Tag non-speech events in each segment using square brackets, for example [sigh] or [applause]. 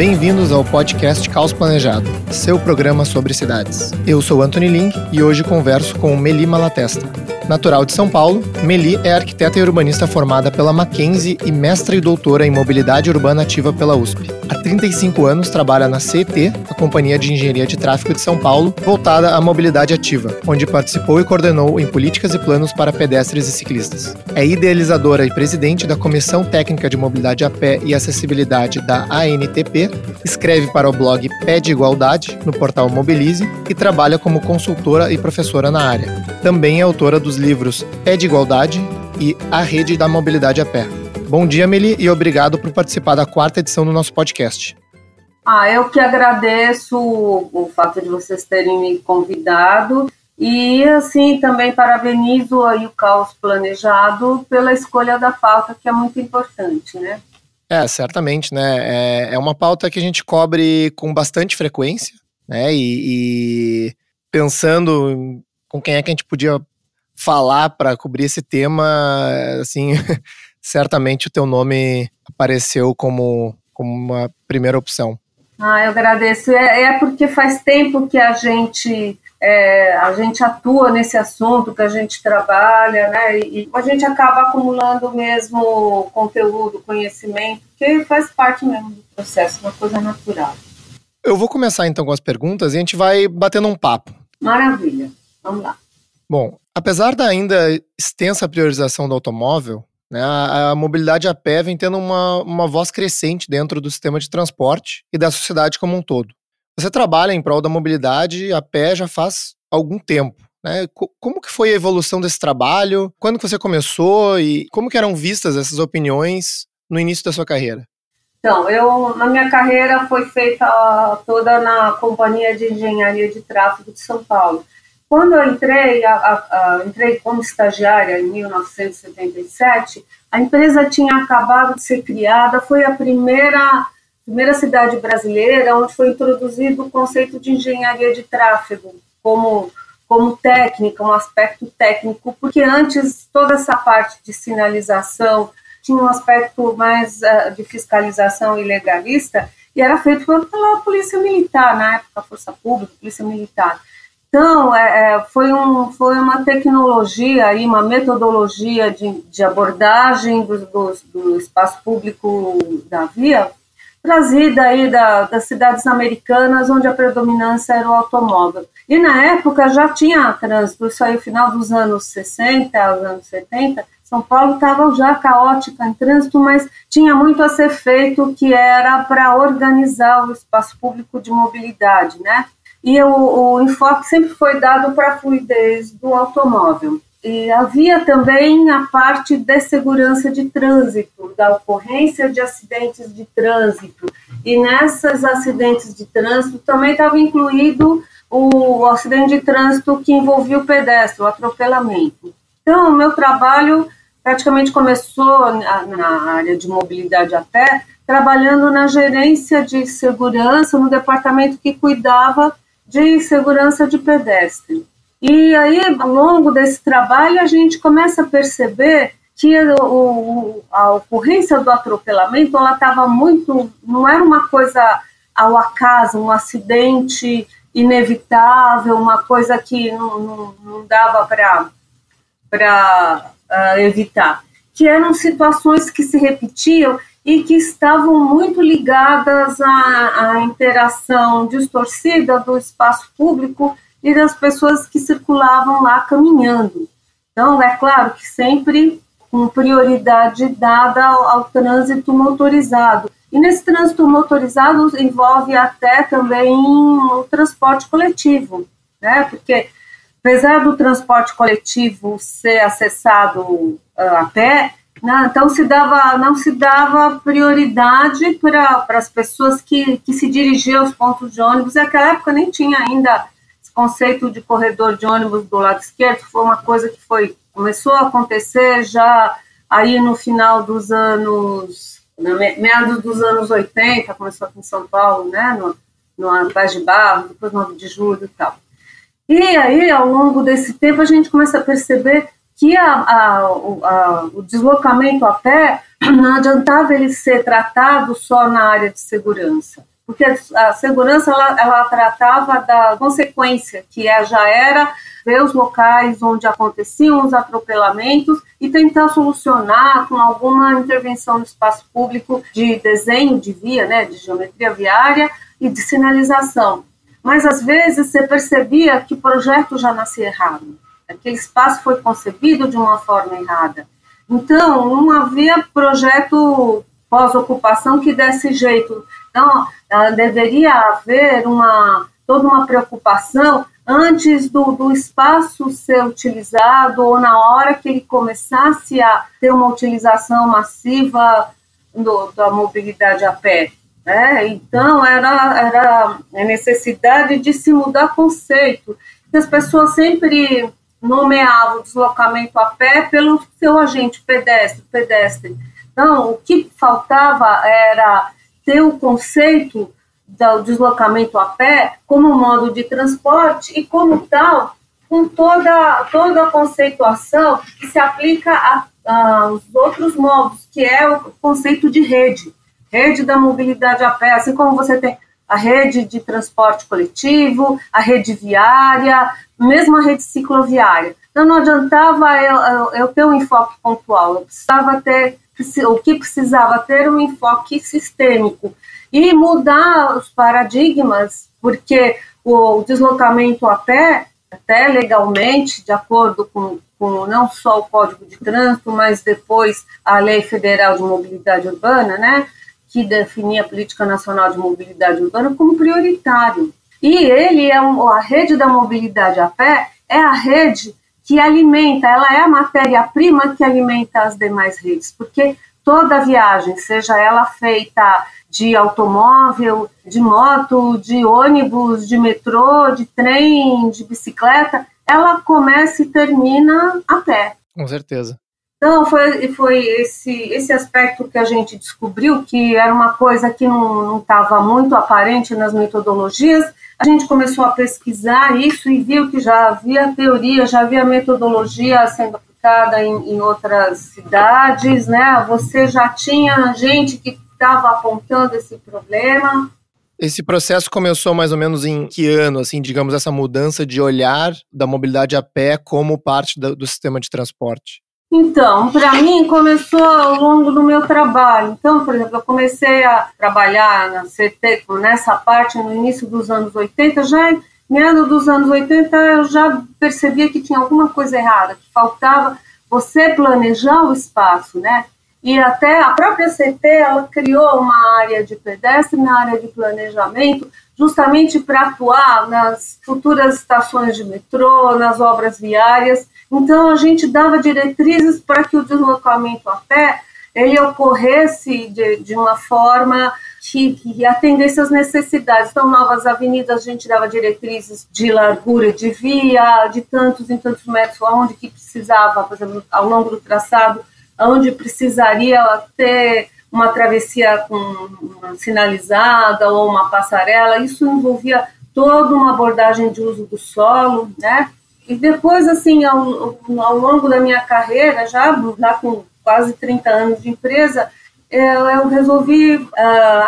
Bem-vindos ao podcast Caos Planejado, seu programa sobre cidades. Eu sou Anthony Link e hoje converso com Meli Malatesta. Natural de São Paulo, Meli é arquiteta e urbanista formada pela Mackenzie e mestra e doutora em mobilidade urbana ativa pela USP. Há 35 anos trabalha na CET, a Companhia de Engenharia de Tráfego de São Paulo, voltada à mobilidade ativa, onde participou e coordenou em políticas e planos para pedestres e ciclistas. É idealizadora e presidente da Comissão Técnica de Mobilidade a Pé e Acessibilidade da ANTP escreve para o blog Pé de Igualdade, no portal Mobilize, e trabalha como consultora e professora na área. Também é autora dos livros Pé de Igualdade e A Rede da Mobilidade a Pé. Bom dia, Meli, e obrigado por participar da quarta edição do nosso podcast. Ah, eu que agradeço o fato de vocês terem me convidado e, assim, também parabenizo aí o Caos Planejado pela escolha da pauta, que é muito importante, né? É, certamente, né? É, é uma pauta que a gente cobre com bastante frequência, né? E, e pensando com quem é que a gente podia falar para cobrir esse tema, assim, [laughs] certamente o teu nome apareceu como, como uma primeira opção. Ah, eu agradeço. É, é porque faz tempo que a gente é, a gente atua nesse assunto, que a gente trabalha, né? E, a gente acaba acumulando mesmo conteúdo, conhecimento, que faz parte mesmo do processo, uma coisa natural. Eu vou começar então com as perguntas e a gente vai batendo um papo. Maravilha, vamos lá. Bom, apesar da ainda extensa priorização do automóvel, né, a, mobilidade a pé vem tendo uma, uma voz crescente dentro do sistema de transporte e da sociedade como um todo. Você trabalha em prol da mobilidade a pé já faz algum tempo. Né? Como que foi a evolução desse trabalho? Quando que você começou e como que eram vistas essas opiniões no início da sua carreira? Então, eu, na minha carreira foi feita toda na Companhia de Engenharia de Tráfego de São Paulo. Quando eu entrei, a, a, a, entrei como estagiária em 1977, a empresa tinha acabado de ser criada, foi a primeira, primeira cidade brasileira onde foi introduzido o conceito de engenharia de tráfego como, como técnica, um aspecto técnico, porque antes toda essa parte de sinalização tinha um aspecto mais uh, de fiscalização e legalista, e era feito pela Polícia Militar, na época, Força Pública, Polícia Militar. Então, é, é, foi, um, foi uma tecnologia, aí, uma metodologia de, de abordagem do, do, do espaço público da via, trazida aí da, das cidades americanas, onde a predominância era o automóvel. E na época já tinha trânsito, isso aí final dos anos 60, anos 70, São Paulo estava já caótica em trânsito, mas tinha muito a ser feito que era para organizar o espaço público de mobilidade, né? E o, o enfoque sempre foi dado para a fluidez do automóvel. E havia também a parte de segurança de trânsito, da ocorrência de acidentes de trânsito. E nessas acidentes de trânsito também estava incluído o acidente de trânsito que envolvia o pedestre, o atropelamento. Então, o meu trabalho praticamente começou na, na área de mobilidade a pé, trabalhando na gerência de segurança, no departamento que cuidava de segurança de pedestre. E aí, ao longo desse trabalho, a gente começa a perceber que o, a ocorrência do atropelamento ela estava muito, não era uma coisa ao acaso, um acidente inevitável, uma coisa que não, não, não dava para uh, evitar, que eram situações que se repetiam e que estavam muito ligadas à, à interação distorcida do espaço público e das pessoas que circulavam lá caminhando. Então, é claro que sempre com prioridade dada ao, ao, trânsito motorizado. E nesse trânsito motorizado envolve até também o transporte coletivo, né? Porque apesar do transporte coletivo ser acessado uh, a pé, não, então se dava, não se dava prioridade para as pessoas que, que se dirigiam aos pontos de ônibus. Naquela época nem tinha ainda esse conceito de corredor de ônibus do lado esquerdo, foi uma coisa que foi começou a acontecer já aí no final dos anos, meados dos anos 80, começou aqui em São Paulo, né, no, no Paz de Barro, depois 9 de julho e tal. E aí, ao longo desse tempo, a gente começa a perceber que a, a, a, o deslocamento a pé [clears throat] não adiantava ele ser tratado só na área de segurança. porque a segurança ela, ela tratava da consequência, que é, já era ver os locais onde aconteciam os atropelamentos e tentar solucionar com alguma intervenção no espaço público de desenho de via, né, de geometria viária e de sinalização. Mas às vezes você percebia que o projeto já nascia errado, aquele espaço foi concebido de uma forma errada. Então, não havia projeto pós-ocupação que desse jeito. Então, deveria haver uma, toda uma preocupação antes do, do espaço ser utilizado ou na hora que ele começasse a ter uma utilização massiva do, da mobilidade a pé. Né? Então, era, era a necessidade de se mudar conceito. As pessoas sempre nomeavam o deslocamento a pé pelo seu agente pedestre, pedestre. Então, o que faltava era ter o conceito do deslocamento a pé como modo de transporte e, como tal, com toda, toda a conceituação que se aplica aos outros modos, que é o conceito de rede, rede da mobilidade a pé, assim como você tem a rede de transporte coletivo, a rede viária, mesmo a rede cicloviária. Então, não adiantava eu, eu, ter um enfoque pontual, eu precisava ter, o que precisava ter um enfoque sistêmico, e mudar os paradigmas, porque o deslocamento a pé, até legalmente, de acordo com, com não só o Código de Trânsito, mas depois a Lei Federal de Mobilidade Urbana, né, que definia a Política Nacional de Mobilidade Urbana como prioritário. E ele é um, a rede da mobilidade a pé é a rede que alimenta, ela é a matéria-prima que alimenta as demais redes, porque toda viagem, seja ela feita de automóvel, de moto, de ônibus, de metrô, de trem, de bicicleta, ela começa e termina a pé. Com certeza. Então, foi, foi esse, esse aspecto que a gente descobriu, que era uma coisa que não estava muito aparente nas metodologias. A gente começou a pesquisar isso e viu que já havia teoria, já havia metodologia sendo aplicada em, em outras cidades, né? Você já tinha gente que estava apontando esse problema. Esse processo começou mais ou menos em que ano, assim, digamos, essa mudança de olhar da mobilidade a pé como parte do, do sistema de transporte? Então, para mim começou ao longo do meu trabalho. Então, por exemplo, eu comecei a trabalhar na CT nessa parte no início dos anos 80, já meados dos anos 80 eu já percebia que tinha alguma coisa errada, que faltava você planejar o espaço, né? e até a própria CT ela criou uma área de pedestre na área de planejamento, justamente para atuar nas futuras estações de metrô, nas obras viárias. Então a gente dava diretrizes para que o deslocamento a pé ele ocorresse de, de uma forma que, que, atendesse às necessidades. Então, novas avenidas, a gente dava diretrizes de largura de via, de tantos em tantos metros, aonde que precisava, por exemplo, ao longo do traçado, onde precisaria ter uma travessia com sinalizada ou uma passarela, isso envolvia toda uma abordagem de uso do solo, né? E depois, assim, ao, ao longo da minha carreira, já, já com quase 30 anos de empresa, eu, eu resolvi uh,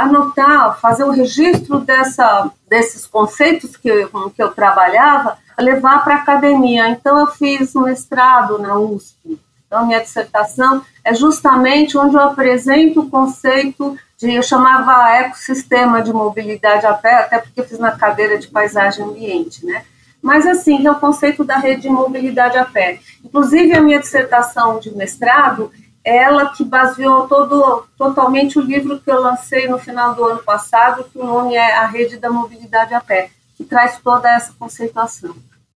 anotar, fazer o registro dessa, desses conceitos que eu, com que eu trabalhava, levar para a academia. Então, eu fiz um mestrado na USP, então, minha dissertação é justamente onde eu apresento o conceito de, eu chamava ecossistema de mobilidade a pé, até porque fiz na cadeira de paisagem ambiente, né? Mas, assim, que é o conceito da rede de mobilidade a pé. Inclusive, a minha dissertação de mestrado, ela que baseou todo, totalmente o livro que eu lancei no final do ano passado, que o nome é A Rede da Mobilidade a Pé, que traz toda essa conceituação.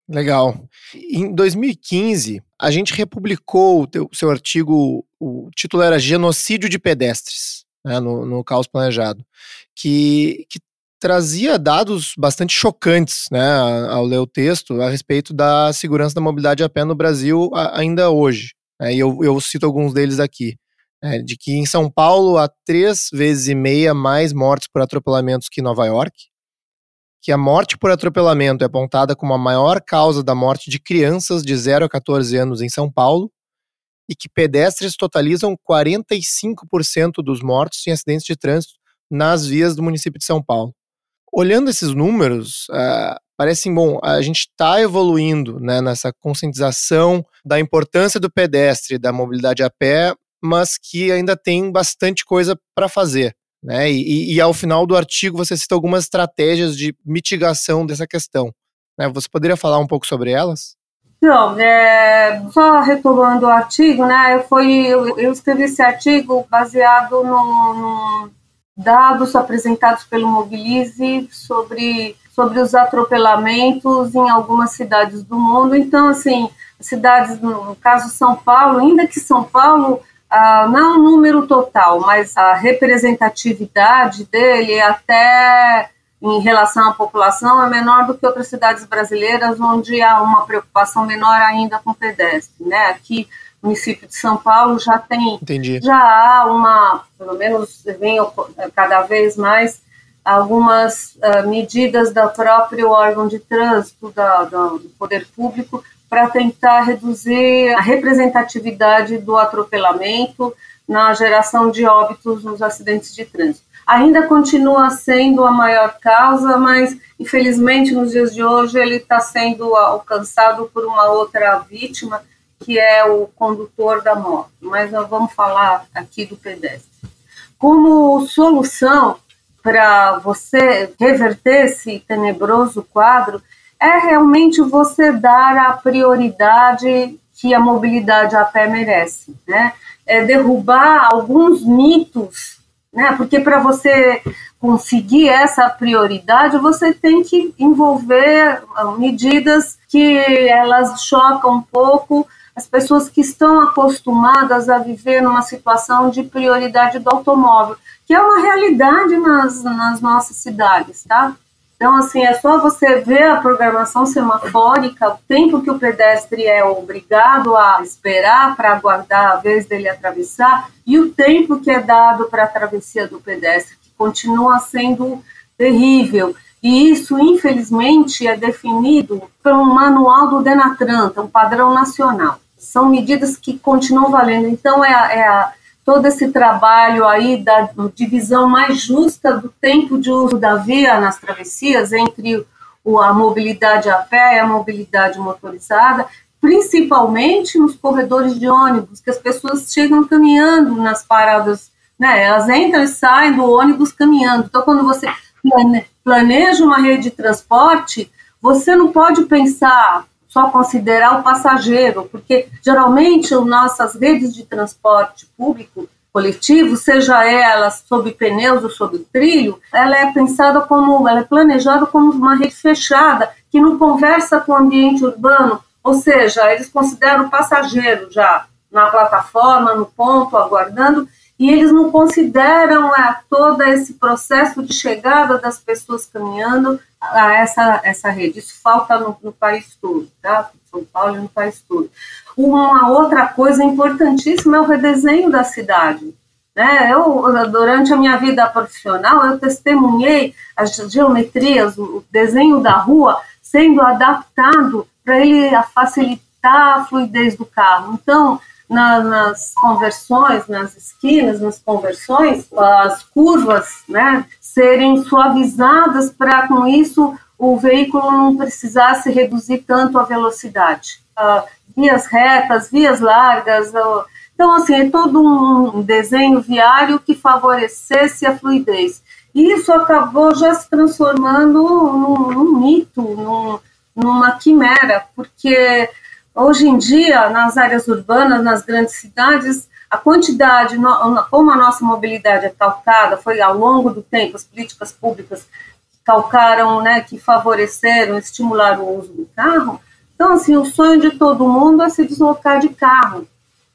Legal. Em 2015, a gente republicou o teu, seu artigo, o título era Genocídio de Pedestres, né, no, no Caos Planejado, que, que trazia dados bastante chocantes, né, ao ler o texto, a respeito da segurança da mobilidade a pé no Brasil ainda hoje. Né, e eu, eu cito alguns deles aqui. É, de que em São Paulo há três vezes e meia mais mortes por atropelamentos que em Nova York, que a morte por atropelamento é apontada como a maior causa da morte de crianças de 0 a 14 anos em São Paulo e que pedestres totalizam 45% dos mortos em acidentes de trânsito nas vias do município de São Paulo. Olhando esses números, uh, parece bom, a gente está evoluindo né, nessa conscientização da importância do pedestre, da mobilidade a pé, mas que ainda tem bastante coisa para fazer. Né? E, e, ao final do artigo você cita algumas estratégias de mitigação dessa questão. Né? Você poderia falar um pouco sobre elas? Não, é, só retomando o artigo, né? Foi, eu, eu escrevi esse artigo baseado no, no dados apresentados pelo Mobilize sobre, sobre os atropelamentos em algumas cidades do mundo. Então, assim, cidades, no caso São Paulo, ainda que São Paulo ah, não o número total, mas a representatividade dele até em relação à população é menor do que outras cidades brasileiras, onde há uma preocupação menor ainda com pedestre. Né? Aqui, município de São Paulo já tem, Entendi. já há uma, pelo menos vem cada vez mais algumas uh, medidas do próprio órgão de trânsito da, do poder público para tentar reduzir a representatividade do atropelamento na geração de óbitos nos acidentes de trânsito ainda continua sendo a maior causa, mas infelizmente nos dias de hoje ele está sendo alcançado por uma outra vítima, que é o condutor da moto. Mas nós vamos falar aqui do pedestre. Como solução para você reverter esse tenebroso quadro, é realmente você dar a prioridade que a mobilidade a pé merece, né? É derrubar alguns mitos né? Porque para você conseguir essa prioridade, você tem que envolver ah, medidas que elas chocam um pouco as pessoas que estão acostumadas a viver numa situação de prioridade do automóvel, que é uma realidade nas, nas nossas cidades, tá? Então, assim, é só você ver a programação semafórica, o tempo que o pedestre é obrigado a esperar para aguardar a vez dele atravessar e o tempo que é dado para a travessia do pedestre, que continua sendo terrível. E isso, infelizmente, é definido um manual do Denatran, um padrão nacional. São medidas que continuam valendo. Então, é é a todo esse trabalho aí da divisão mais justa do tempo de uso da via nas travessias entre a mobilidade a pé e a mobilidade motorizada, principalmente nos corredores de ônibus, que as pessoas chegam caminhando nas paradas, né? Elas entram e saem do ônibus caminhando. Então, quando você planeja uma rede de transporte, você não pode pensar só considerar o passageiro, porque geralmente as nossas redes de transporte público coletivo, seja ela sob pneus ou sob trilho, ela é pensada como, ela é planejada como uma rede fechada, que não conversa com o ambiente urbano, ou seja, eles consideram o passageiro já na plataforma, no ponto, aguardando, e eles não consideram é, todo esse processo de chegada das pessoas caminhando a essa, essa rede. Isso falta no, no país todo, tá? São Paulo no país todo. Uma outra coisa importantíssima é o redesenho da cidade. Né? Eu, durante a minha vida profissional, eu testemunhei as geometrias, o desenho da rua sendo adaptado para ele facilitar a fluidez do carro. Então, na, nas conversões, nas esquinas, nas conversões, as curvas, né, serem suavizadas para, com isso, o veículo não precisasse reduzir tanto a velocidade. Uh, vias retas, vias largas. Uh, então, assim, é todo um desenho viário que favorecesse a fluidez. E isso acabou já se transformando num, num mito, num, numa quimera, porque Hoje em dia, nas áreas urbanas, nas grandes cidades, a quantidade, como a nossa mobilidade é calcada, foi ao longo do tempo, as políticas públicas calcaram, né, que favoreceram, estimularam o uso do carro. Então, assim, o sonho de todo mundo é se deslocar de carro,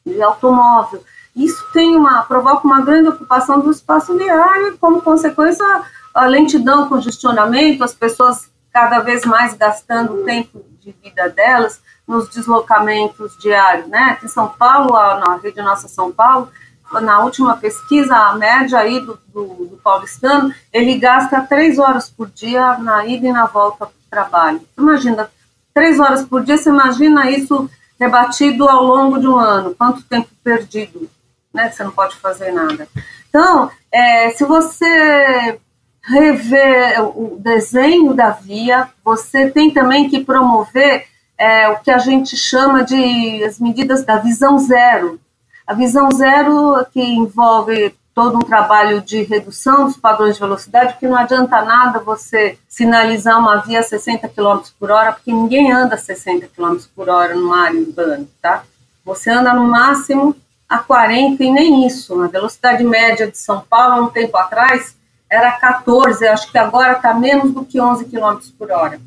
de automóvel. Isso tem uma, provoca uma grande ocupação do espaço viário e, como consequência, a lentidão, congestionamento, as pessoas cada vez mais gastando tempo de vida delas nos deslocamentos diários, né? Em São Paulo, na rede Nossa São Paulo, na última pesquisa, a média aí do, do, do paulistano, ele gasta três horas por dia na ida e na volta para o trabalho. Imagina, três horas por dia, você imagina isso rebatido ao longo de um ano, quanto tempo perdido, né? Você não pode fazer nada. Então, é, se você rever o desenho da via, você tem também que promover é, o que a gente chama de as medidas da visão zero. A visão zero que envolve todo um trabalho de redução dos padrões de velocidade, porque não adianta nada você sinalizar uma via a 60 km por hora, porque ninguém anda a 60 km por hora numa área urbana, tá? Você anda no máximo a 40 e nem isso. A velocidade média de São Paulo, há um tempo atrás, era 14, acho que agora está menos do que 11 km por hora.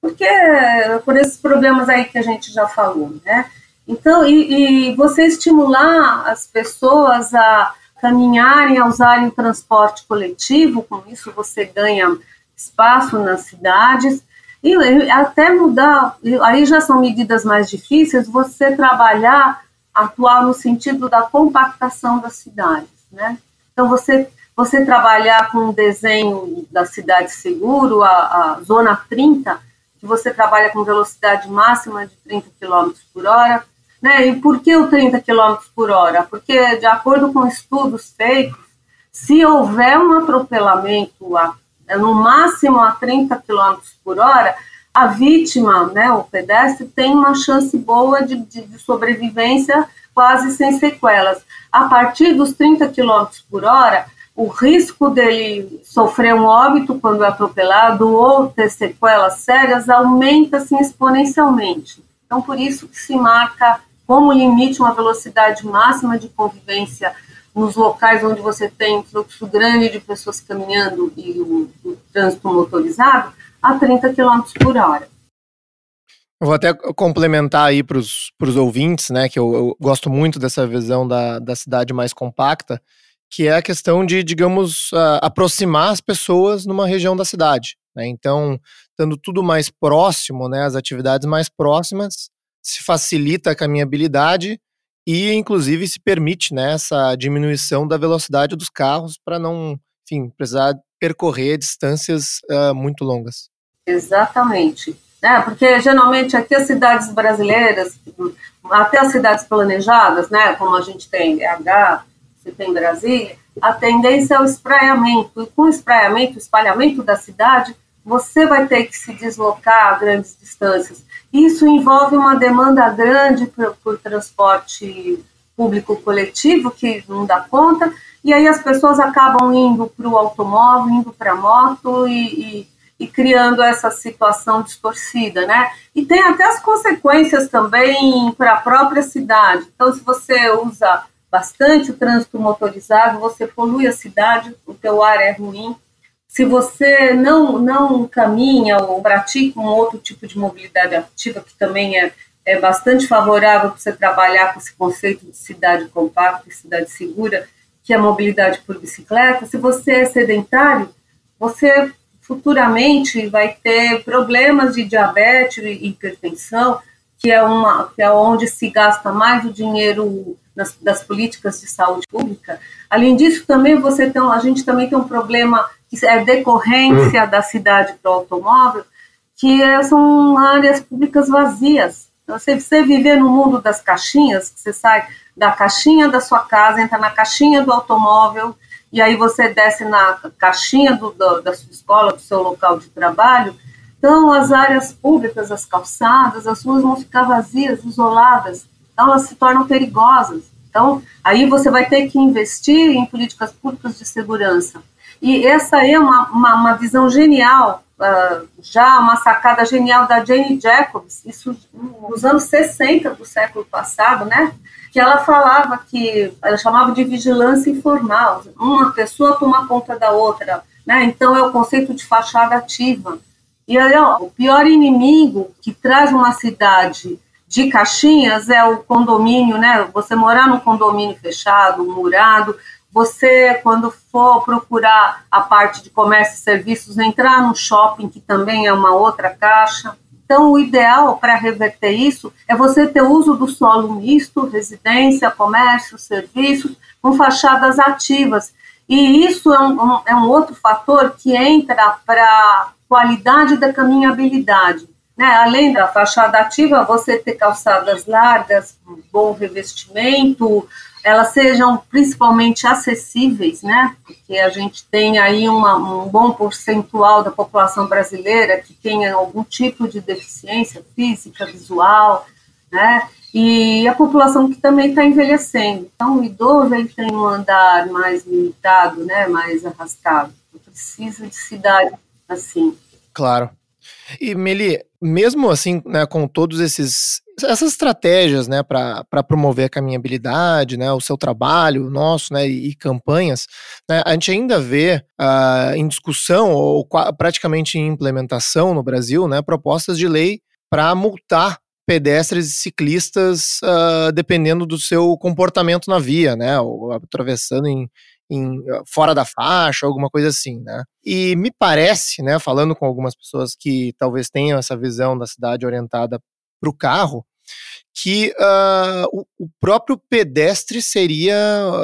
Porque por esses problemas aí que a gente já falou, né? Então, e, e você estimular as pessoas a caminharem, a usarem transporte coletivo, com isso você ganha espaço nas cidades, e até mudar, aí já são medidas mais difíceis, você trabalhar, atuar no sentido da compactação das cidades, né? Então, você, você trabalhar com o desenho da cidade seguro, a, a zona 30, que você trabalha com velocidade máxima de 30 km por hora, né? E por que o 30 km por hora? Porque, de acordo com estudos feitos, se houver um atropelamento a, no máximo a 30 km por hora, a vítima, né, o pedestre, tem uma chance boa de, de, de sobrevivência quase sem sequelas. A partir dos 30 km por hora, o risco dele sofrer um óbito quando é atropelado ou ter sequelas sérias aumenta assim, exponencialmente. Então, por isso que se marca como limite uma velocidade máxima de convivência nos locais onde você tem um fluxo grande de pessoas caminhando e o, o trânsito motorizado a 30 km por hora. Eu vou até complementar aí para os ouvintes, né, que eu, eu, gosto muito dessa visão da, da cidade mais compacta, que é a questão de, digamos, uh, aproximar as pessoas numa região da cidade. Né? Então, estando tudo mais próximo, né, as atividades mais próximas, se facilita a caminhabilidade e, inclusive, se permite né, essa diminuição da velocidade dos carros para não, enfim, precisar percorrer distâncias uh, muito longas. Exatamente. É, porque geralmente aqui as cidades brasileiras, até as cidades planejadas, né, como a gente tem BH, você tem Brasília, a tendência é o espraiamento. E com o espraiamento, o espalhamento da cidade, você vai ter que se deslocar a grandes distâncias. Isso envolve uma demanda grande por, por transporte público coletivo, que não dá conta, e aí as pessoas acabam indo para o automóvel, indo para a moto e, e, e, criando essa situação distorcida, né? E tem até as consequências também para a própria cidade. Então, se você usa bastante o trânsito motorizado, você polui a cidade, o teu ar é ruim, se você não, não caminha ou pratica um outro tipo de mobilidade ativa, que também é, é bastante favorável para você trabalhar com esse conceito de cidade compacta e cidade segura, que é a mobilidade por bicicleta, se você é sedentário, você futuramente vai ter problemas de diabetes e hipertensão, que é, uma, que é onde se gasta mais o dinheiro nas, das políticas de saúde pública. Além disso, também você tem, a gente também tem um problema que é decorrência da cidade para o automóvel, que é, são áreas públicas vazias. Então, você, você viver no mundo das caixinhas, você sai da caixinha da sua casa, entra na caixinha do automóvel, e aí você desce na caixinha do, do, da sua escola, do seu local de trabalho. Então, as áreas públicas, as calçadas, as ruas vão ficar vazias, isoladas. Então, elas se tornam perigosas. Então, aí você vai ter que investir em políticas públicas de segurança. E essa é uma, uma, uma visão genial, uh, já uma sacada genial da Jane Jacobs, isso nos anos 60 do século passado, né? Que ela falava que, ela chamava de vigilância informal, uma pessoa toma conta da outra, né? Então é o conceito de fachada ativa. E aí, ó, o pior inimigo que traz uma cidade de caixinhas é o condomínio, né? Você morar num condomínio fechado, murado, você, quando for procurar a parte de comércio e serviços, entrar no shopping, que também é uma outra caixa. Então, o ideal para reverter isso é você ter uso do solo misto, residência, comércio, serviços, com fachadas ativas. E isso é um, é um outro fator que entra para a qualidade da caminhabilidade. Né? Além da fachada ativa, você ter calçadas largas, bom revestimento, elas sejam principalmente acessíveis, né? Porque a gente tem aí uma, um bom percentual da população brasileira que tenha algum tipo de deficiência física, visual, né? E a população que também está envelhecendo. Então, o idoso ele tem um andar mais limitado, né? Mais arrastado. Precisa de cidade assim. Claro. E Meli, mesmo assim, né, com todos esses essas estratégias, né, para promover a caminhabilidade, né, o seu trabalho, nosso, né, e, e campanhas, né, a gente ainda vê uh, em discussão ou praticamente em implementação no Brasil, né, propostas de lei para multar pedestres e ciclistas uh, dependendo do seu comportamento na via, né, ou atravessando em, em, fora da faixa, alguma coisa assim, né? E me parece, né, falando com algumas pessoas que talvez tenham essa visão da cidade orientada para o carro, que uh, o, o, próprio pedestre seria,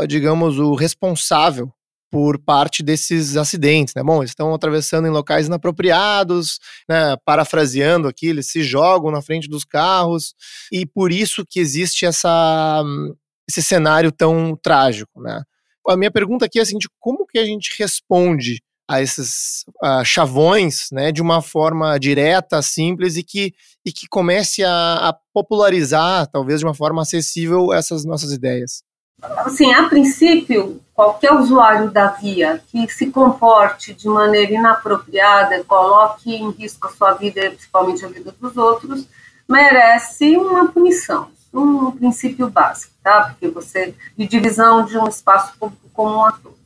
digamos, o responsável por parte desses acidentes, né? Bom, eles estão atravessando em locais inapropriados, né? Parafraseando aqui, eles se jogam na frente dos carros e por isso que existe essa esse cenário tão trágico, né? A minha pergunta aqui é a seguinte: como que a gente responde a esses chavões, né, de uma forma direta, simples e que, e que comece a, a, popularizar, talvez de uma forma acessível, essas nossas ideias? Assim, a princípio, qualquer usuário da via que se comporte de maneira inapropriada, coloque em risco a sua vida, principalmente a vida dos outros, merece uma punição um princípio básico, tá? Porque você de divisão de um espaço público comum a todos.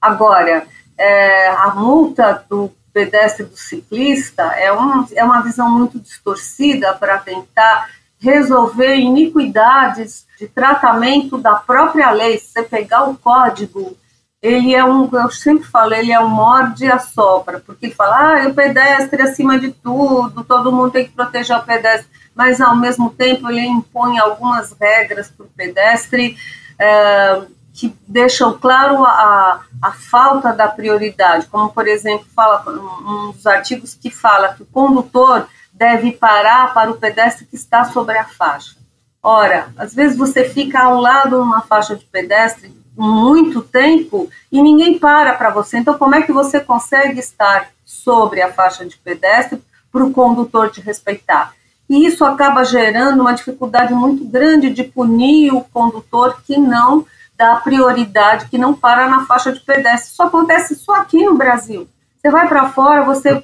Agora, é, a multa do pedestre do ciclista é, um, é uma visão muito distorcida para tentar resolver iniquidades de tratamento da própria lei. Se você pegar o código, ele é um, eu sempre falo, ele é um morde a sopra, porque ele fala, ah, o pedestre acima de tudo, todo mundo tem que proteger o pedestre mas ao mesmo tempo ele impõe algumas regras para o pedestre é, que deixam claro a, a falta da prioridade, como por exemplo fala um dos artigos que fala que o condutor deve parar para o pedestre que está sobre a faixa. Ora, às vezes você fica ao lado de uma faixa de pedestre muito tempo e ninguém para para você. Então, como é que você consegue estar sobre a faixa de pedestre para o condutor te respeitar? E isso acaba gerando uma dificuldade muito grande de punir o condutor que não dá prioridade, que não para na faixa de pedestre. Isso acontece só aqui no Brasil. Você vai para fora, você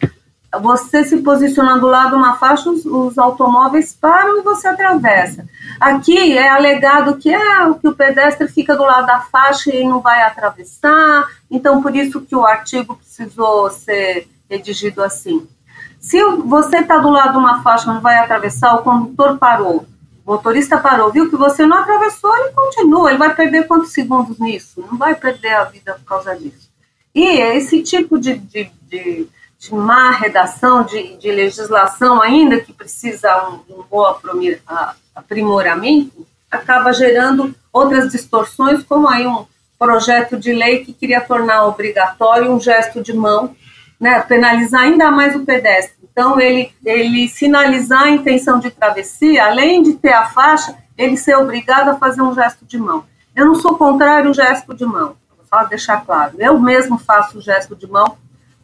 você se posicionando do lado de uma faixa, os, os, automóveis param e você atravessa. Aqui é alegado que é que o pedestre fica do lado da faixa e não vai atravessar, então por isso que o artigo precisou ser redigido assim. Se você está do lado de uma faixa, não vai atravessar, o condutor parou, o motorista parou, viu que você não atravessou, ele continua, ele vai perder quantos segundos nisso? Não vai perder a vida por causa disso. E esse tipo de, de, de, de má redação, de, de legislação, ainda que precisa um, um bom aprimoramento, acaba gerando outras distorções, como aí um projeto de lei que queria tornar obrigatório um gesto de mão né, penalizar ainda mais o pedestre. Então, ele, ele sinalizar a intenção de travessia, além de ter a faixa, ele ser obrigado a fazer um gesto de mão. Eu não sou contrário ao gesto de mão, só deixar claro. Eu mesmo faço o gesto de mão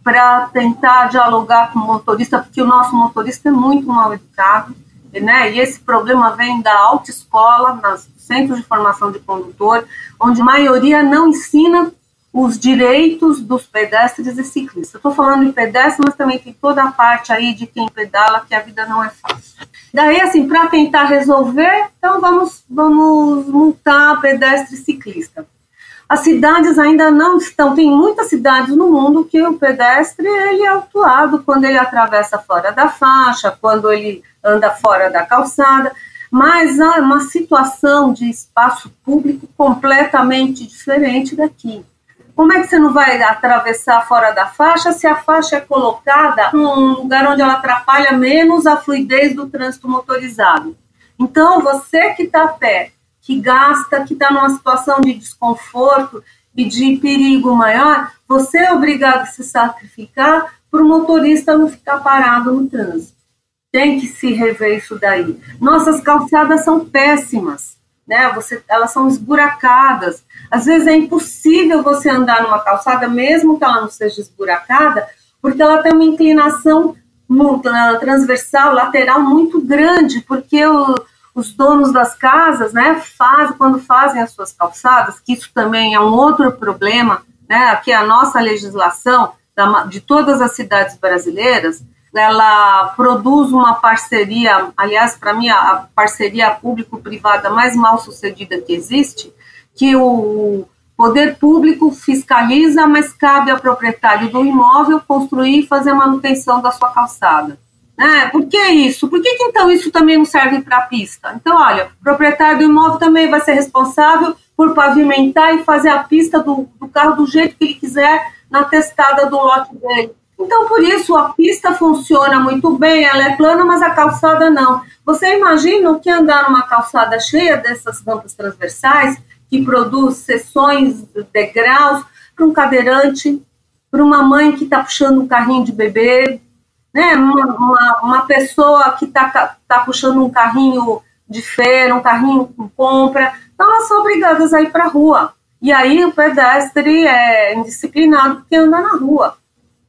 para tentar dialogar com o motorista, porque o nosso motorista é muito mal educado, né? E esse problema vem da autoescola, nos centros de formação de condutor, onde a maioria não ensina os direitos dos pedestres e ciclistas. Estou falando de pedestres, mas também tem toda a parte aí de quem pedala, que a vida não é fácil. Daí, assim, para tentar resolver, então vamos, vamos multar pedestre e ciclista. As cidades ainda não estão, tem muitas cidades no mundo que o pedestre ele é autuado quando ele atravessa fora da faixa, quando ele anda fora da calçada, mas há uma situação de espaço público completamente diferente daqui. Como é que você não vai atravessar fora da faixa se a faixa é colocada num lugar onde ela atrapalha menos a fluidez do trânsito motorizado? Então, você que está a pé, que gasta, que está numa situação de desconforto e de perigo maior, você é obrigado a se sacrificar para o motorista não ficar parado no trânsito. Tem que se rever isso daí. Nossas calçadas são péssimas né? Você, elas são esburacadas. Às vezes é impossível você andar numa calçada, mesmo que ela não seja esburacada, porque ela tem uma inclinação muito, né, transversal, lateral muito grande, porque o, os donos das casas, né, faz, quando fazem as suas calçadas, que isso também é um outro problema, né, aqui a nossa legislação da, de todas as cidades brasileiras, ela produz uma parceria, aliás, para mim, a parceria público-privada mais mal sucedida que existe, que o poder público fiscaliza, mas cabe ao proprietário do imóvel construir e fazer a manutenção da sua calçada. É, por que isso? Por que, que então isso também não serve para a pista? Então, olha, o proprietário do imóvel também vai ser responsável por pavimentar e fazer a pista do, do carro do jeito que ele quiser na testada do lote dele. Então, por isso, a pista funciona muito bem, ela é plana, mas a calçada não. Você imagina o que andar numa calçada cheia dessas rampas transversais, que produz seções, degraus, para um cadeirante, para uma mãe que está puxando um carrinho de bebê, né? uma, uma, uma pessoa que está tá puxando um carrinho de feira, um carrinho com compra. Então, elas são obrigadas a ir para a rua. E aí o pedestre é indisciplinado porque anda na rua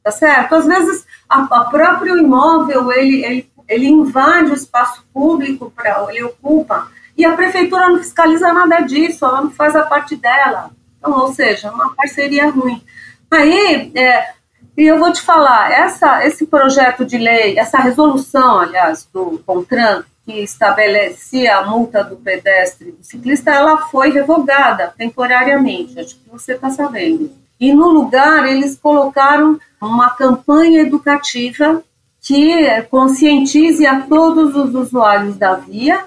tá certo? Às vezes, a, a próprio imóvel, ele, ele, ele invade o espaço público, pra, ele ocupa, e a prefeitura não fiscaliza nada disso, ela não faz a parte dela. Então, ou seja, uma parceria ruim. Aí, é, e eu vou te falar, essa, esse projeto de lei, essa resolução, aliás, do CONTRAN, que estabelecia a multa do pedestre e do ciclista, ela foi revogada temporariamente, acho que você está sabendo. E no lugar, eles colocaram uma campanha educativa que conscientize a todos os usuários da via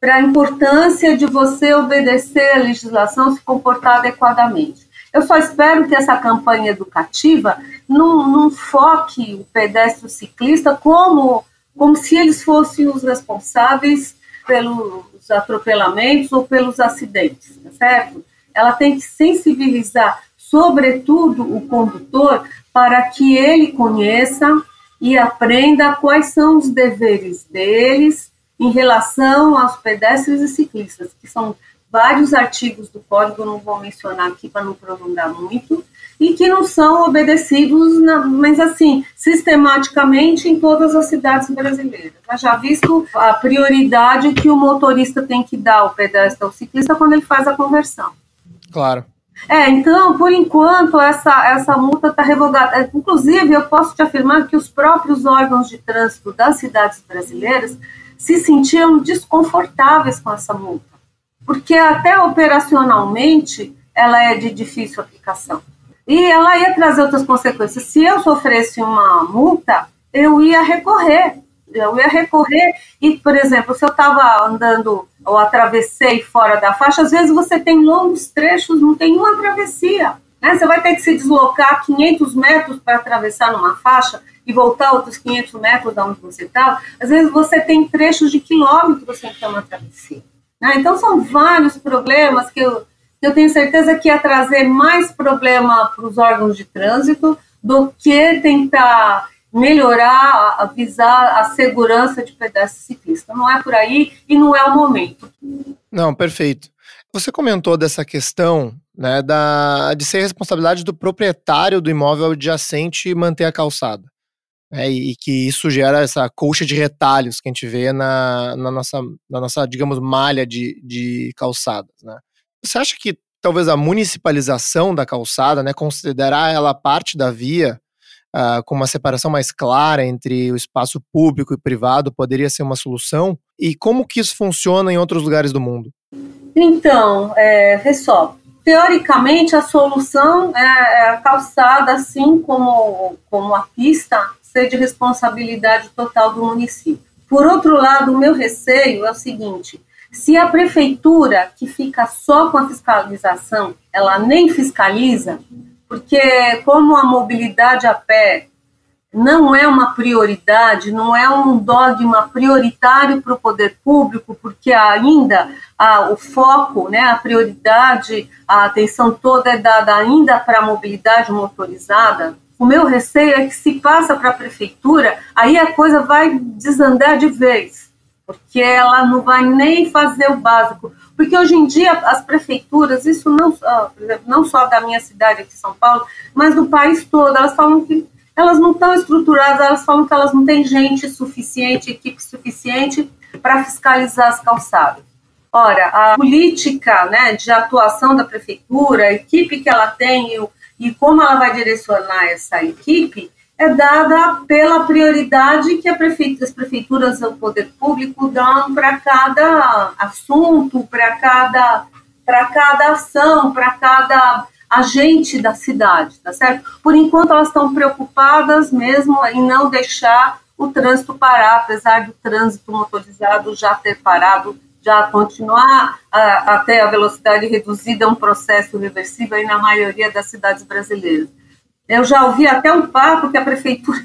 para a importância de você obedecer a legislação, se comportar adequadamente. Eu só espero que essa campanha educativa não, não foque o pedestre o ciclista como, como se eles fossem os responsáveis pelos atropelamentos ou pelos acidentes, tá certo? Ela tem que sensibilizar, sobretudo, o condutor para que ele conheça e aprenda quais são os deveres deles em relação aos pedestres e ciclistas, que são vários artigos do código, não vou mencionar aqui para não prolongar muito, e que não são obedecidos, na, mas assim, sistematicamente em todas as cidades brasileiras. Eu já visto a prioridade que o motorista tem que dar ao pedestre ao ciclista quando ele faz a conversão. Claro. É, então, por enquanto, essa, essa multa está revogada. É, inclusive, eu posso te afirmar que os próprios órgãos de trânsito das cidades brasileiras se sentiam desconfortáveis com essa multa, porque até operacionalmente ela é de difícil aplicação. E ela ia trazer outras consequências. Se eu sofresse uma multa, eu ia recorrer eu ia recorrer e, por exemplo, se eu estava andando ou atravessei fora da faixa, às vezes você tem longos trechos, não tem uma travessia. Né? Você vai ter que se deslocar 500 metros para atravessar numa faixa e voltar outros 500 metros da onde você estava. Às vezes você tem trechos de quilômetros sem ter uma travessia. Né? Então, são vários problemas que eu, que eu tenho certeza que ia trazer mais problema para os órgãos de trânsito do que tentar melhorar, avisar a segurança de pedestre ciclista. Não é por aí e não é o momento. Não, perfeito. Você comentou dessa questão né, da, de ser responsabilidade do proprietário do imóvel adjacente manter a calçada. Né, e que isso gera essa colcha de retalhos que a gente vê na, na, nossa, na nossa, digamos, malha de, de calçadas. Né? Você acha que talvez a municipalização da calçada, né, considerar ela parte da via, uh, com uma separação mais clara entre o espaço público e privado poderia ser uma solução? E como que isso funciona em outros lugares do mundo? Então, é, vê só, teoricamente a solução é, é a calçada, assim como, como a pista, ser de responsabilidade total do município. Por outro lado, o meu receio é o seguinte: se a prefeitura, que fica só com a fiscalização, ela nem fiscaliza, porque como a mobilidade a pé não é uma prioridade, não é um dogma prioritário para o poder público, porque ainda a, o foco, né, a prioridade, a atenção toda é dada ainda para a mobilidade motorizada. O meu receio é que se passa para a prefeitura, aí a coisa vai desandar de vez. Porque ela não vai nem fazer o básico. Porque hoje em dia as prefeituras, isso não, por exemplo, não só da minha cidade aqui em São Paulo, mas do país todo, elas falam que elas não estão estruturadas, elas falam que elas não têm gente suficiente, equipe suficiente para fiscalizar as calçadas. Ora, a política né, de atuação da prefeitura, a equipe que ela tem e, e como ela vai direcionar essa equipe, é dada pela prioridade que prefeitura, as prefeituras o poder público dão para cada assunto, para cada, cada ação, para cada agente da cidade, tá certo? Por enquanto elas estão preocupadas mesmo em não deixar o trânsito parar, apesar do trânsito motorizado já ter parado, já continuar a, até a velocidade reduzida, é um processo reversível aí na maioria das cidades brasileiras. Eu já ouvi até um papo que a prefeitura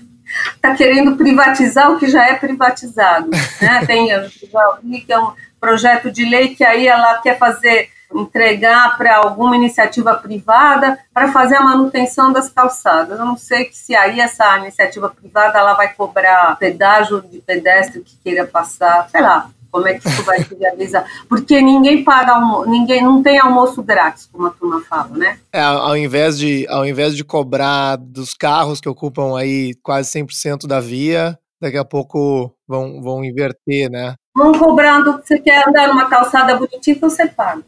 está [laughs] querendo privatizar o que já é privatizado. Né? [laughs] Tem, eu já ouvi que é um projeto de lei que aí ela quer fazer, entregar para alguma iniciativa privada para fazer a manutenção das calçadas. Eu não sei se aí essa iniciativa privada ela vai cobrar pedágio de pedestre que queira passar, sei lá, como é que isso vai se realizar? Porque ninguém paga, ninguém não tem almoço grátis, como a turma fala, né? É, ao invés de, ao invés de cobrar dos carros que ocupam aí quase 100% da via, daqui a pouco vão, vão inverter, né? Vão cobrando, você quer andar numa calçada bonitinha, então você paga.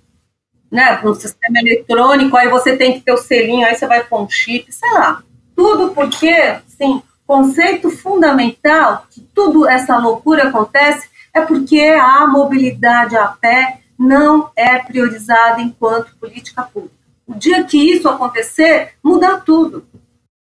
Né, um sistema eletrônico, aí você tem que ter o selinho, aí você vai com um chip, sei lá. Tudo porque, sim, conceito fundamental que tudo essa loucura acontece é porque a mobilidade a pé não é priorizada enquanto política pública. O dia que isso acontecer, muda tudo.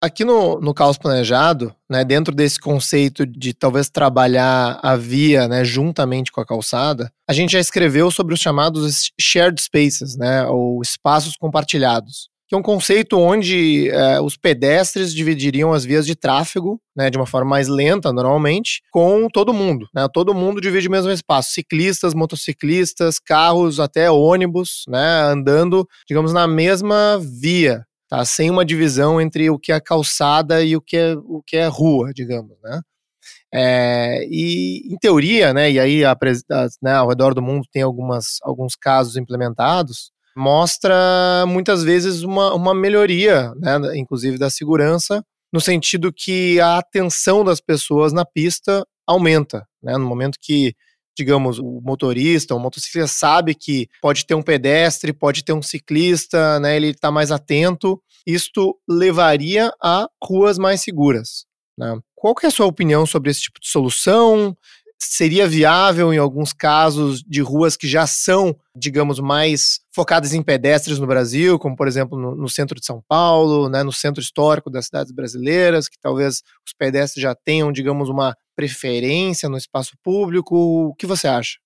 Aqui no, no Caos Planejado, né, dentro desse conceito de talvez trabalhar a via né, juntamente com a calçada, a gente já escreveu sobre os chamados shared spaces, né, ou espaços compartilhados que é um conceito onde é, os pedestres dividiriam as vias de tráfego, né, de uma forma mais lenta, normalmente, com todo mundo. Né, todo mundo divide o mesmo espaço. Ciclistas, motociclistas, carros, até ônibus, né, andando, digamos, na mesma via, tá? Sem uma divisão entre o que é calçada e o que é, o que é rua, digamos, né? É, e em teoria, né, e aí a, a, né, ao redor do mundo tem algumas, alguns casos implementados, mostra muitas vezes uma, uma melhoria, né, inclusive da segurança, no sentido que a atenção das pessoas na pista aumenta, né, no momento que digamos, o motorista, o motociclista sabe que pode ter um pedestre, pode ter um ciclista, né, ele está mais atento, isto levaria a ruas mais seguras. Né? Qual que é a sua opinião sobre esse tipo de solução? Seria viável em alguns casos de ruas que já são, digamos, mais focadas em pedestres no Brasil, como por exemplo no, no, centro de São Paulo, né, no centro histórico das cidades brasileiras, que talvez os pedestres já tenham, digamos, uma preferência no espaço público. O que você acha?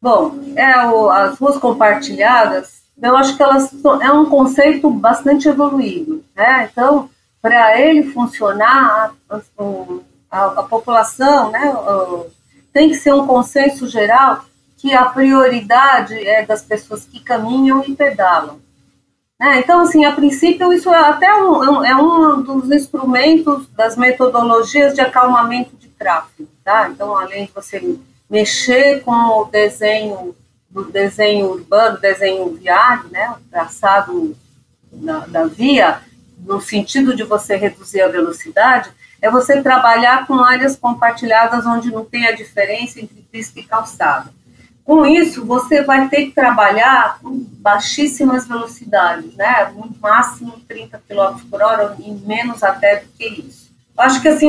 Bom, é, o, as ruas compartilhadas, eu acho que elas é um conceito bastante evoluído, né? Então, para ele funcionar, a, a, a população, né, tem que ser um consenso geral que a prioridade é das pessoas que caminham e pedalam. Né? Então, assim, a princípio, isso é até um, é um dos instrumentos das metodologias de acalmamento de tráfego. Tá? Então, além de você mexer com o desenho do desenho urbano, desenho viário, né, o traçado da, da via, no sentido de você reduzir a velocidade, é você trabalhar com áreas compartilhadas onde não tem a diferença entre pista e calçada. Com isso, você vai ter que trabalhar com baixíssimas velocidades, né? No máximo 30 km por hora, e menos até do que isso. Acho que, assim,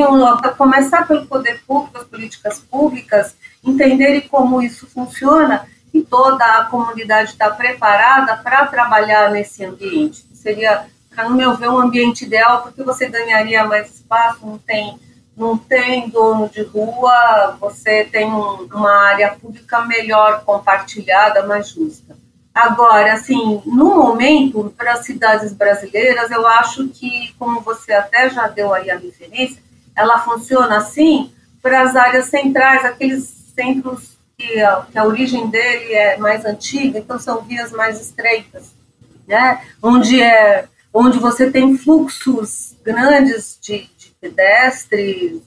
começar pelo poder público, as políticas públicas, entenderem como isso funciona e toda a comunidade está preparada para trabalhar nesse ambiente. Seria no meu ver, um ambiente ideal, porque você ganharia mais espaço, não tem, não tem dono de rua, você tem um, uma área pública melhor compartilhada, mais justa. Agora, assim, no momento, para as cidades brasileiras, eu acho que, como você até já deu aí a referência, ela funciona assim para as áreas centrais, aqueles centros que a, que a origem dele é mais antiga, então são vias mais estreitas, né? Onde é onde você tem fluxos grandes de, de pedestres,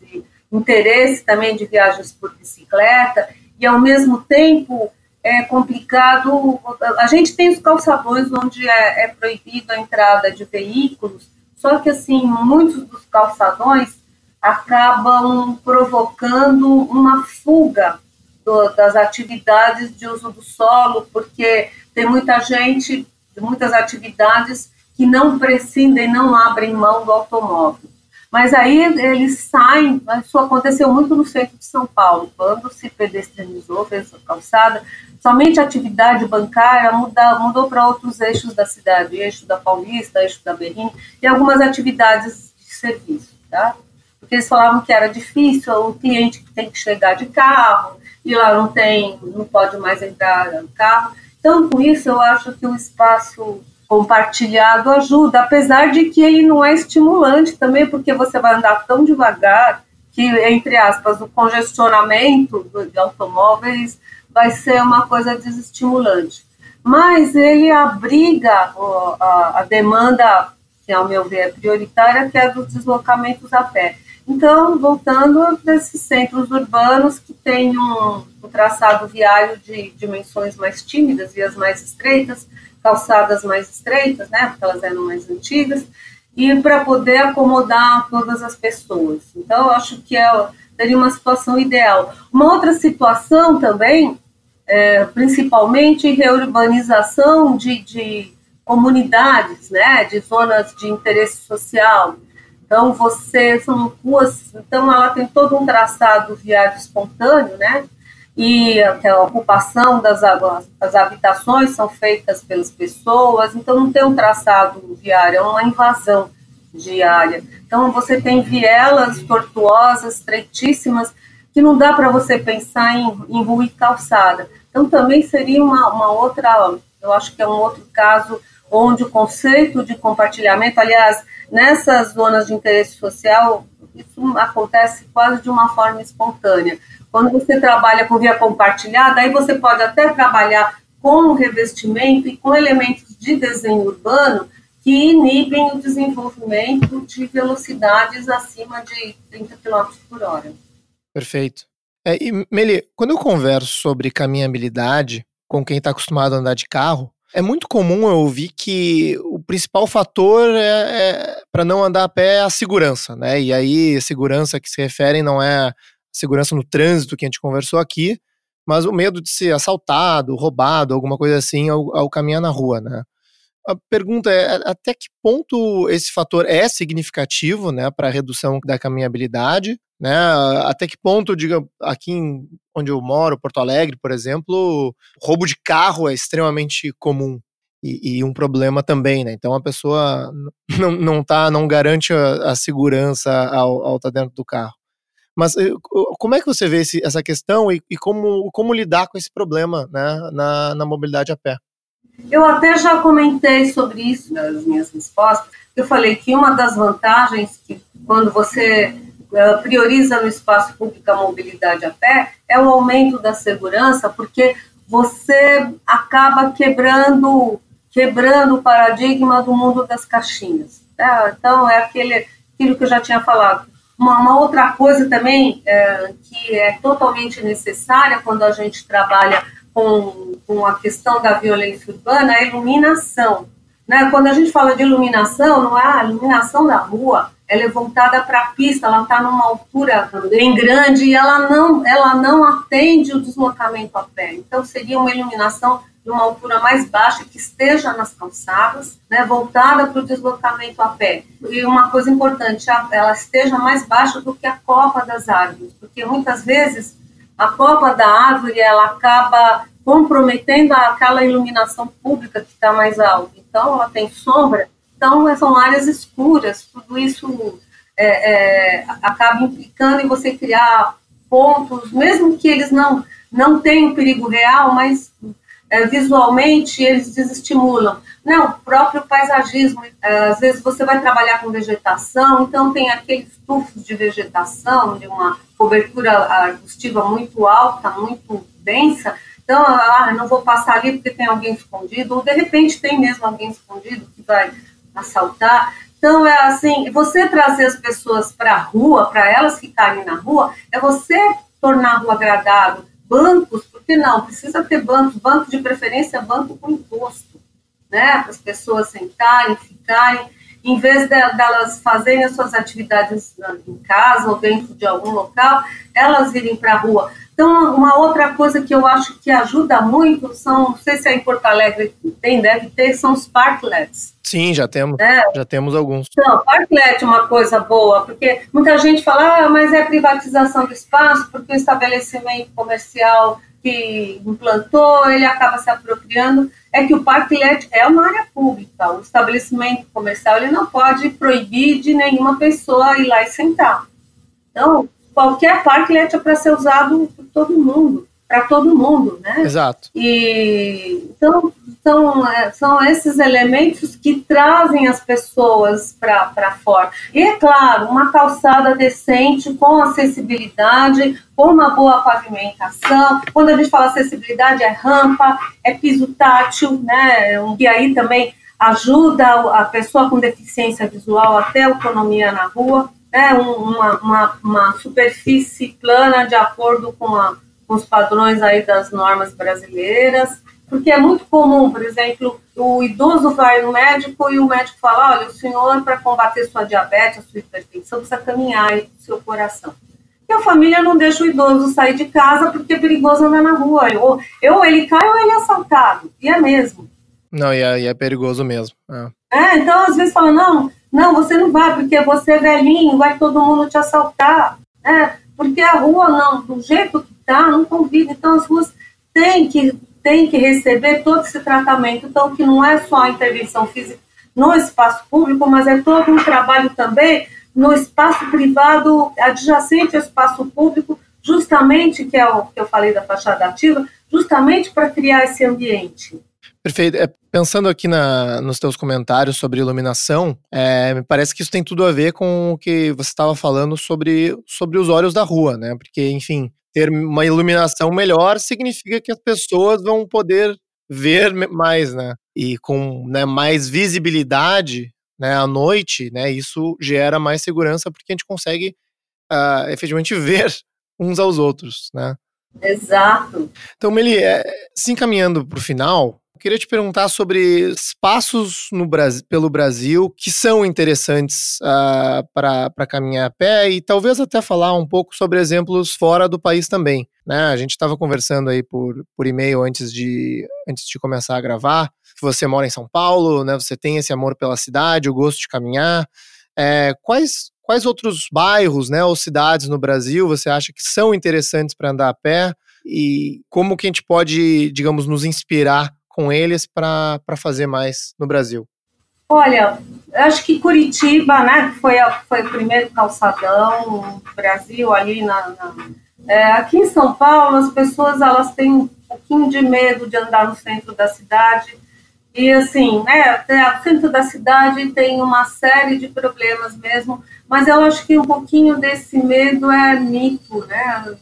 interesse também de viagens por bicicleta, e ao mesmo tempo é complicado. A gente tem os calçadões onde é, é proibido a entrada de veículos, só que assim muitos dos calçadões acabam provocando uma fuga do, das atividades de uso do solo, porque tem muita gente, muitas atividades que não prescindem, não abrem mão do automóvel. Mas aí eles saem, isso aconteceu muito no centro de São Paulo, quando se pedestrianizou, fez a calçada, somente a atividade bancária muda, mudou para outros eixos da cidade, eixo da Paulista, eixo da Berrini, e algumas atividades de serviço, tá? Porque eles falavam que era difícil, o cliente tem que chegar de carro, e lá não tem, não pode mais entrar no carro. Então, com isso, eu acho que o espaço compartilhado ajuda, apesar de que ele não é estimulante também, porque você vai andar tão devagar que, entre aspas, o congestionamento de automóveis vai ser uma coisa desestimulante. Mas ele abriga a, demanda, que ao meu ver é prioritária, que é dos deslocamentos a pé. Então, voltando desses centros urbanos que têm um, um traçado viário de dimensões mais tímidas, vias mais estreitas, calçadas mais estreitas, né, porque elas eram mais antigas, e para poder acomodar todas as pessoas. Então, eu acho que é, seria uma situação ideal. Uma outra situação também, é, principalmente reurbanização de, de comunidades, né, de zonas de interesse social. Então, você, são ruas, então ela tem todo um traçado viário espontâneo, né, e a ocupação das, as habitações são feitas pelas pessoas, então não tem um traçado viário, é uma invasão diária. Então você tem vielas tortuosas, estreitíssimas, que não dá para você pensar em, em rua e calçada. Então também seria uma, uma outra, eu acho que é um outro caso onde o conceito de compartilhamento, aliás, nessas zonas de interesse social, isso acontece quase de uma forma espontânea. Quando você trabalha com via compartilhada, aí você pode até trabalhar com revestimento e com elementos de desenho urbano que inibem o desenvolvimento de velocidades acima de 30 km por hora. Perfeito. É, e, Meli, quando eu converso sobre caminhabilidade com quem está acostumado a andar de carro, é muito comum eu ouvir que o principal fator é, é para não andar a pé é a segurança, né? E aí, segurança que se referem não é segurança no trânsito que a gente conversou aqui, mas o medo de ser assaltado, roubado, alguma coisa assim ao, ao caminhar na rua, né? A pergunta é até que ponto esse fator é significativo, né, para a redução da caminhabilidade, né? Até que ponto, diga, aqui em, onde eu moro, Porto Alegre, por exemplo, roubo de carro é extremamente comum e, e um problema também, né? Então a pessoa [laughs] não, não tá, não garante a, a segurança ao, estar tá dentro do carro. Mas eh, como é que você vê esse, essa questão e, e, como, como lidar com esse problema né, na, na mobilidade a pé? Eu até já comentei sobre isso nas minhas respostas. Eu falei que uma das vantagens que quando você eh, prioriza no espaço público a mobilidade a pé é o aumento da segurança, porque você acaba quebrando quebrando o paradigma do mundo das caixinhas. Tá? Então é aquele aquilo que eu já tinha falado. Uma, uma outra coisa também é, que é totalmente necessária quando a gente trabalha com, com a questão da violência urbana é a iluminação. Né? Quando a gente fala de iluminação, não é a iluminação da rua, ela é voltada para a pista, ela está numa altura bem grande e ela não, ela não atende o deslocamento a pé. Então, seria uma iluminação de uma altura mais baixa, que esteja nas calçadas, né, voltada para o deslocamento a pé. E uma coisa importante, ela esteja mais baixa do que a copa das árvores, porque muitas vezes a copa da árvore ela acaba comprometendo aquela iluminação pública que está mais alta. Então, ela tem sombra, então são áreas escuras, tudo isso é, é, acaba implicando em você criar pontos, mesmo que eles não, não tenham perigo real, mas é, visualmente eles desestimulam. Não, o próprio paisagismo, é, às vezes você vai trabalhar com vegetação, então tem aqueles tufos de vegetação, de uma cobertura arbustiva muito alta, muito densa, então, ah, não vou passar ali porque tem alguém escondido, ou de repente tem mesmo alguém escondido que vai assaltar. Então, é assim, você trazer as pessoas para a rua, para elas ficarem na rua, é você tornar a rua agradável, bancos, porque não? Precisa ter bancos, banco de preferência, banco com imposto, né? Para as pessoas sentarem, ficarem, em vez delas de, fazerem as suas atividades em casa ou dentro de algum local, elas irem para a rua. Então, uma outra coisa que eu acho que ajuda muito são, não sei se é em Porto Alegre tem, deve ter, são os parklets. Sim, já temos, é. já temos alguns. Então, parklet é uma coisa boa, porque muita gente fala, ah, mas é privatização do espaço, porque o estabelecimento comercial que implantou, ele acaba se apropriando, é que o parklet é uma área pública, o estabelecimento comercial ele não pode proibir de nenhuma pessoa ir lá e sentar. Então, qualquer parklet é para ser usado por todo mundo, para todo mundo, né? Exato. E então são, é, são esses elementos que trazem as pessoas para fora. E é claro, uma calçada decente, com acessibilidade, com uma boa pavimentação. Quando a gente fala acessibilidade, é rampa, é piso tátil, né? E aí também ajuda a pessoa com deficiência visual até autonomia na rua né, uma, uma, uma superfície plana de acordo com, a, com os padrões aí das normas brasileiras, porque é muito comum, por exemplo, o idoso vai no médico e o médico fala, olha, o senhor, para combater sua diabetes, a sua hipertensão, precisa caminhar aí o seu coração. E a família não deixa o idoso sair de casa porque é perigoso andar na rua. Ou, ou ele cai ou ele é assaltado. E é mesmo. Não, e é, e é perigoso mesmo. É. é. então às vezes fala, não, não, você não vai, porque você é velhinho, vai todo mundo te assaltar. Né? Porque a rua, não, do jeito está, não convida. Então, as ruas têm que, têm que receber todo esse tratamento. Então, que não é só a intervenção física no espaço público, mas é todo um trabalho também no espaço privado adjacente ao espaço público, justamente, que é o que eu falei da fachada ativa, justamente para criar esse ambiente. Perfeito. É, pensando aqui na, nos teus comentários sobre iluminação, é, me parece que isso tem tudo a ver com o que você estava falando sobre, sobre os olhos da rua, né? Porque, enfim, ter uma iluminação melhor significa que as pessoas vão poder ver mais, né? E com né, mais visibilidade né, à noite, né? Isso gera mais segurança porque a gente consegue uh, efetivamente [laughs] ver uns aos outros, né? Exato. Então, Meli, é, se encaminhando para o final, queria te perguntar sobre espaços Brasil, pelo Brasil que são interessantes uh, ah, para caminhar a pé e talvez até falar um pouco sobre exemplos fora do país também. Né? A gente estava conversando aí por, por e-mail antes de, antes de começar a gravar, você mora em São Paulo, né? você tem esse amor pela cidade, o gosto de caminhar. É, quais, quais outros bairros né, ou cidades no Brasil você acha que são interessantes para andar a pé? E como que a gente pode, digamos, nos inspirar com eles para fazer mais no Brasil? Olha, acho que Curitiba, né, foi, a, foi o primeiro calçadão no Brasil, ali na, na é, aqui em São Paulo, as pessoas elas têm um pouquinho de medo de andar no centro da cidade. E assim, né, o centro da cidade tem uma série de problemas mesmo, mas eu acho que um pouquinho desse medo é mito, né?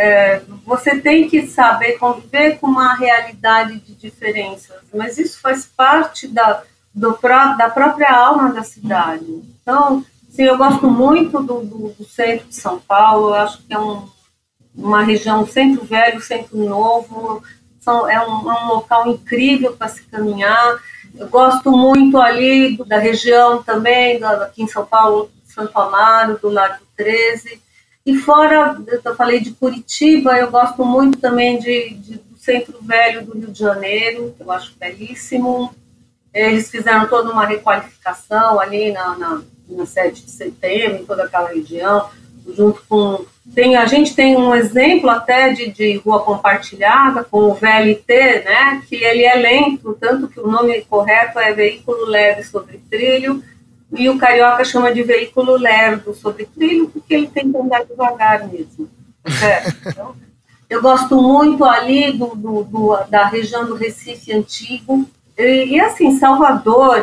É, você tem que saber conviver com uma realidade de diferenças, mas isso faz parte da, do, da própria alma da cidade. Então, sim, eu gosto muito do, do, do centro de São Paulo, eu acho que é um, uma região, centro velho, centro novo, são, é, um, é um local incrível para se caminhar. Eu gosto muito ali da região também, aqui em São Paulo, Santo Amaro, do Largo 13, e fora, eu falei de Curitiba, eu gosto muito também de, de, do Centro Velho do Rio de Janeiro, que eu acho belíssimo. Eles fizeram toda uma requalificação ali na, na, na 7 de setembro, em toda aquela região, junto com. Tem, a gente tem um exemplo até de, de rua compartilhada com o VLT, né, que ele é lento, tanto que o nome correto é veículo leve sobre trilho, e o carioca chama de veículo lerdo sobre trilho, porque ele tem que andar devagar mesmo. Então, eu gosto muito ali do, do, do, da região do Recife Antigo. E, e assim, Salvador,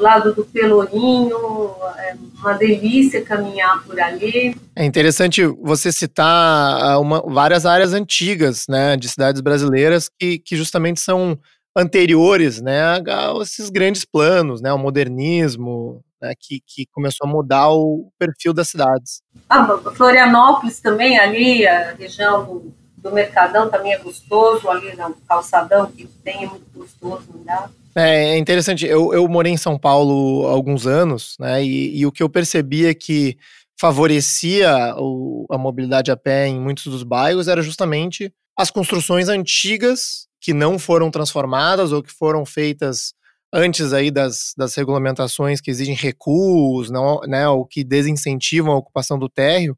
lado do Pelourinho, é uma delícia caminhar por ali. É interessante você citar ah, uma, várias áreas antigas, né, de cidades brasileiras que, que justamente são anteriores, né, a esses grandes planos, né, o modernismo, né, que, que começou a mudar o perfil das cidades. Ah, Florianópolis também, ali, a região do, do Mercadão também é gostoso, ali no calçadão que tem é muito gostoso, não dá? É, é interessante, eu, eu morei em São Paulo há alguns anos, né, e, e o que eu percebi é que favorecia o, a mobilidade a pé em muitos dos bairros era justamente as construções antigas que não foram transformadas ou que foram feitas antes aí das, das regulamentações que exigem recuos, não, né, ou que desincentivam a ocupação do térreo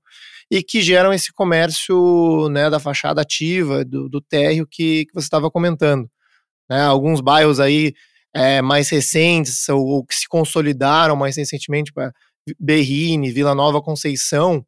e que geram esse comércio né, da fachada ativa, do, do térreo que, que você estava comentando. Né, alguns bairros aí é, mais recentes ou, ou, que se consolidaram mais recentemente, para Berrine, Vila Nova Conceição,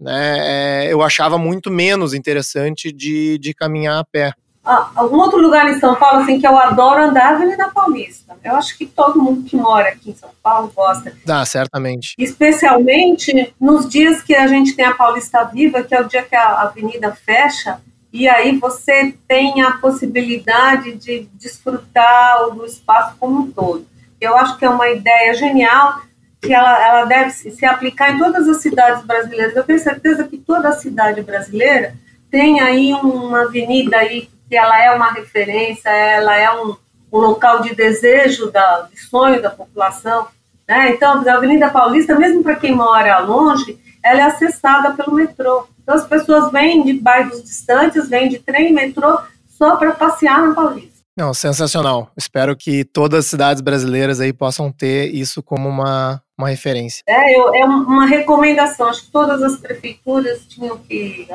né, é, eu achava muito menos interessante de, de caminhar a pé. Ah, algum outro lugar em São Paulo assim que eu adoro andar é a Avenida Paulista. Eu acho que todo mundo que mora aqui em São Paulo gosta. Ah, certamente. Especialmente nos dias que a gente tem a Paulista Viva, que é o dia que a avenida fecha, e aí você tem a possibilidade de desfrutar do espaço como um todo. Eu acho que é uma ideia genial que ela, ela deve se aplicar em todas as cidades brasileiras. Eu tenho certeza que toda cidade brasileira tem aí uma avenida aí que ela é uma referência, ela é um, um local de desejo, da, de sonho da população. Né? Então, a Avenida Paulista, mesmo para quem mora longe, ela é acessada pelo metrô. Então, as pessoas vêm de bairros distantes, vêm de trem e metrô só para passear na Paulista. Não, sensacional. Espero que todas as cidades brasileiras aí possam ter isso como uma, uma referência. É, eu, é uma recomendação. Acho que todas as prefeituras tinham que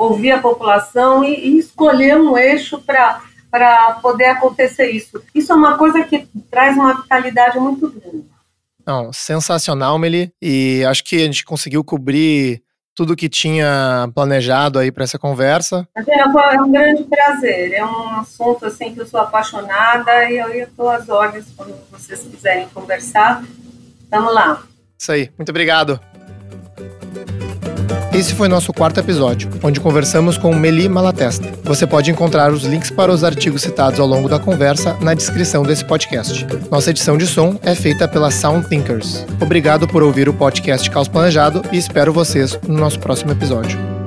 ouvir a população e, e escolher um eixo para poder acontecer isso. Isso é uma coisa que traz uma vitalidade muito grande. Não, sensacional, Meli. E acho que a gente conseguiu cobrir tudo que tinha planejado aí para essa conversa. É um grande prazer. É um assunto assim que eu sou apaixonada e eu estou às ordens quando vocês quiserem conversar. Vamos lá. Isso aí. Muito obrigado. Esse foi nosso quarto episódio, onde conversamos com Meli Malatesta. Você pode encontrar os links para os artigos citados ao longo da conversa na descrição desse podcast. Nossa edição de som é feita pela Sound Thinkers. Obrigado por ouvir o podcast Caos Planejado e espero vocês no nosso próximo episódio.